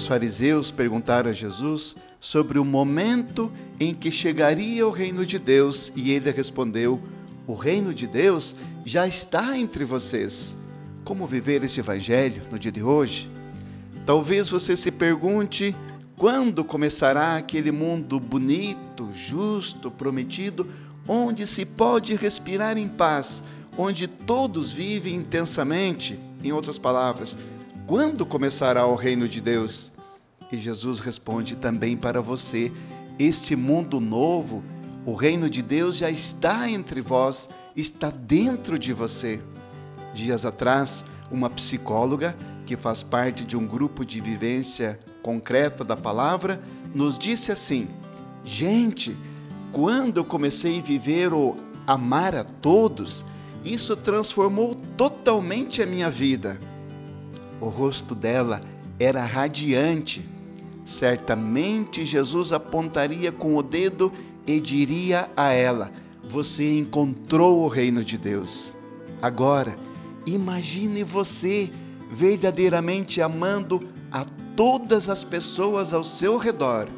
os fariseus perguntaram a Jesus sobre o momento em que chegaria o reino de Deus e ele respondeu: O reino de Deus já está entre vocês. Como viver esse evangelho no dia de hoje? Talvez você se pergunte quando começará aquele mundo bonito, justo, prometido, onde se pode respirar em paz, onde todos vivem intensamente. Em outras palavras, quando começará o reino de Deus? E Jesus responde também para você: este mundo novo, o reino de Deus já está entre vós, está dentro de você. Dias atrás, uma psicóloga que faz parte de um grupo de vivência concreta da palavra nos disse assim: Gente, quando eu comecei a viver o amar a todos, isso transformou totalmente a minha vida. O rosto dela era radiante. Certamente Jesus apontaria com o dedo e diria a ela: Você encontrou o reino de Deus. Agora, imagine você verdadeiramente amando a todas as pessoas ao seu redor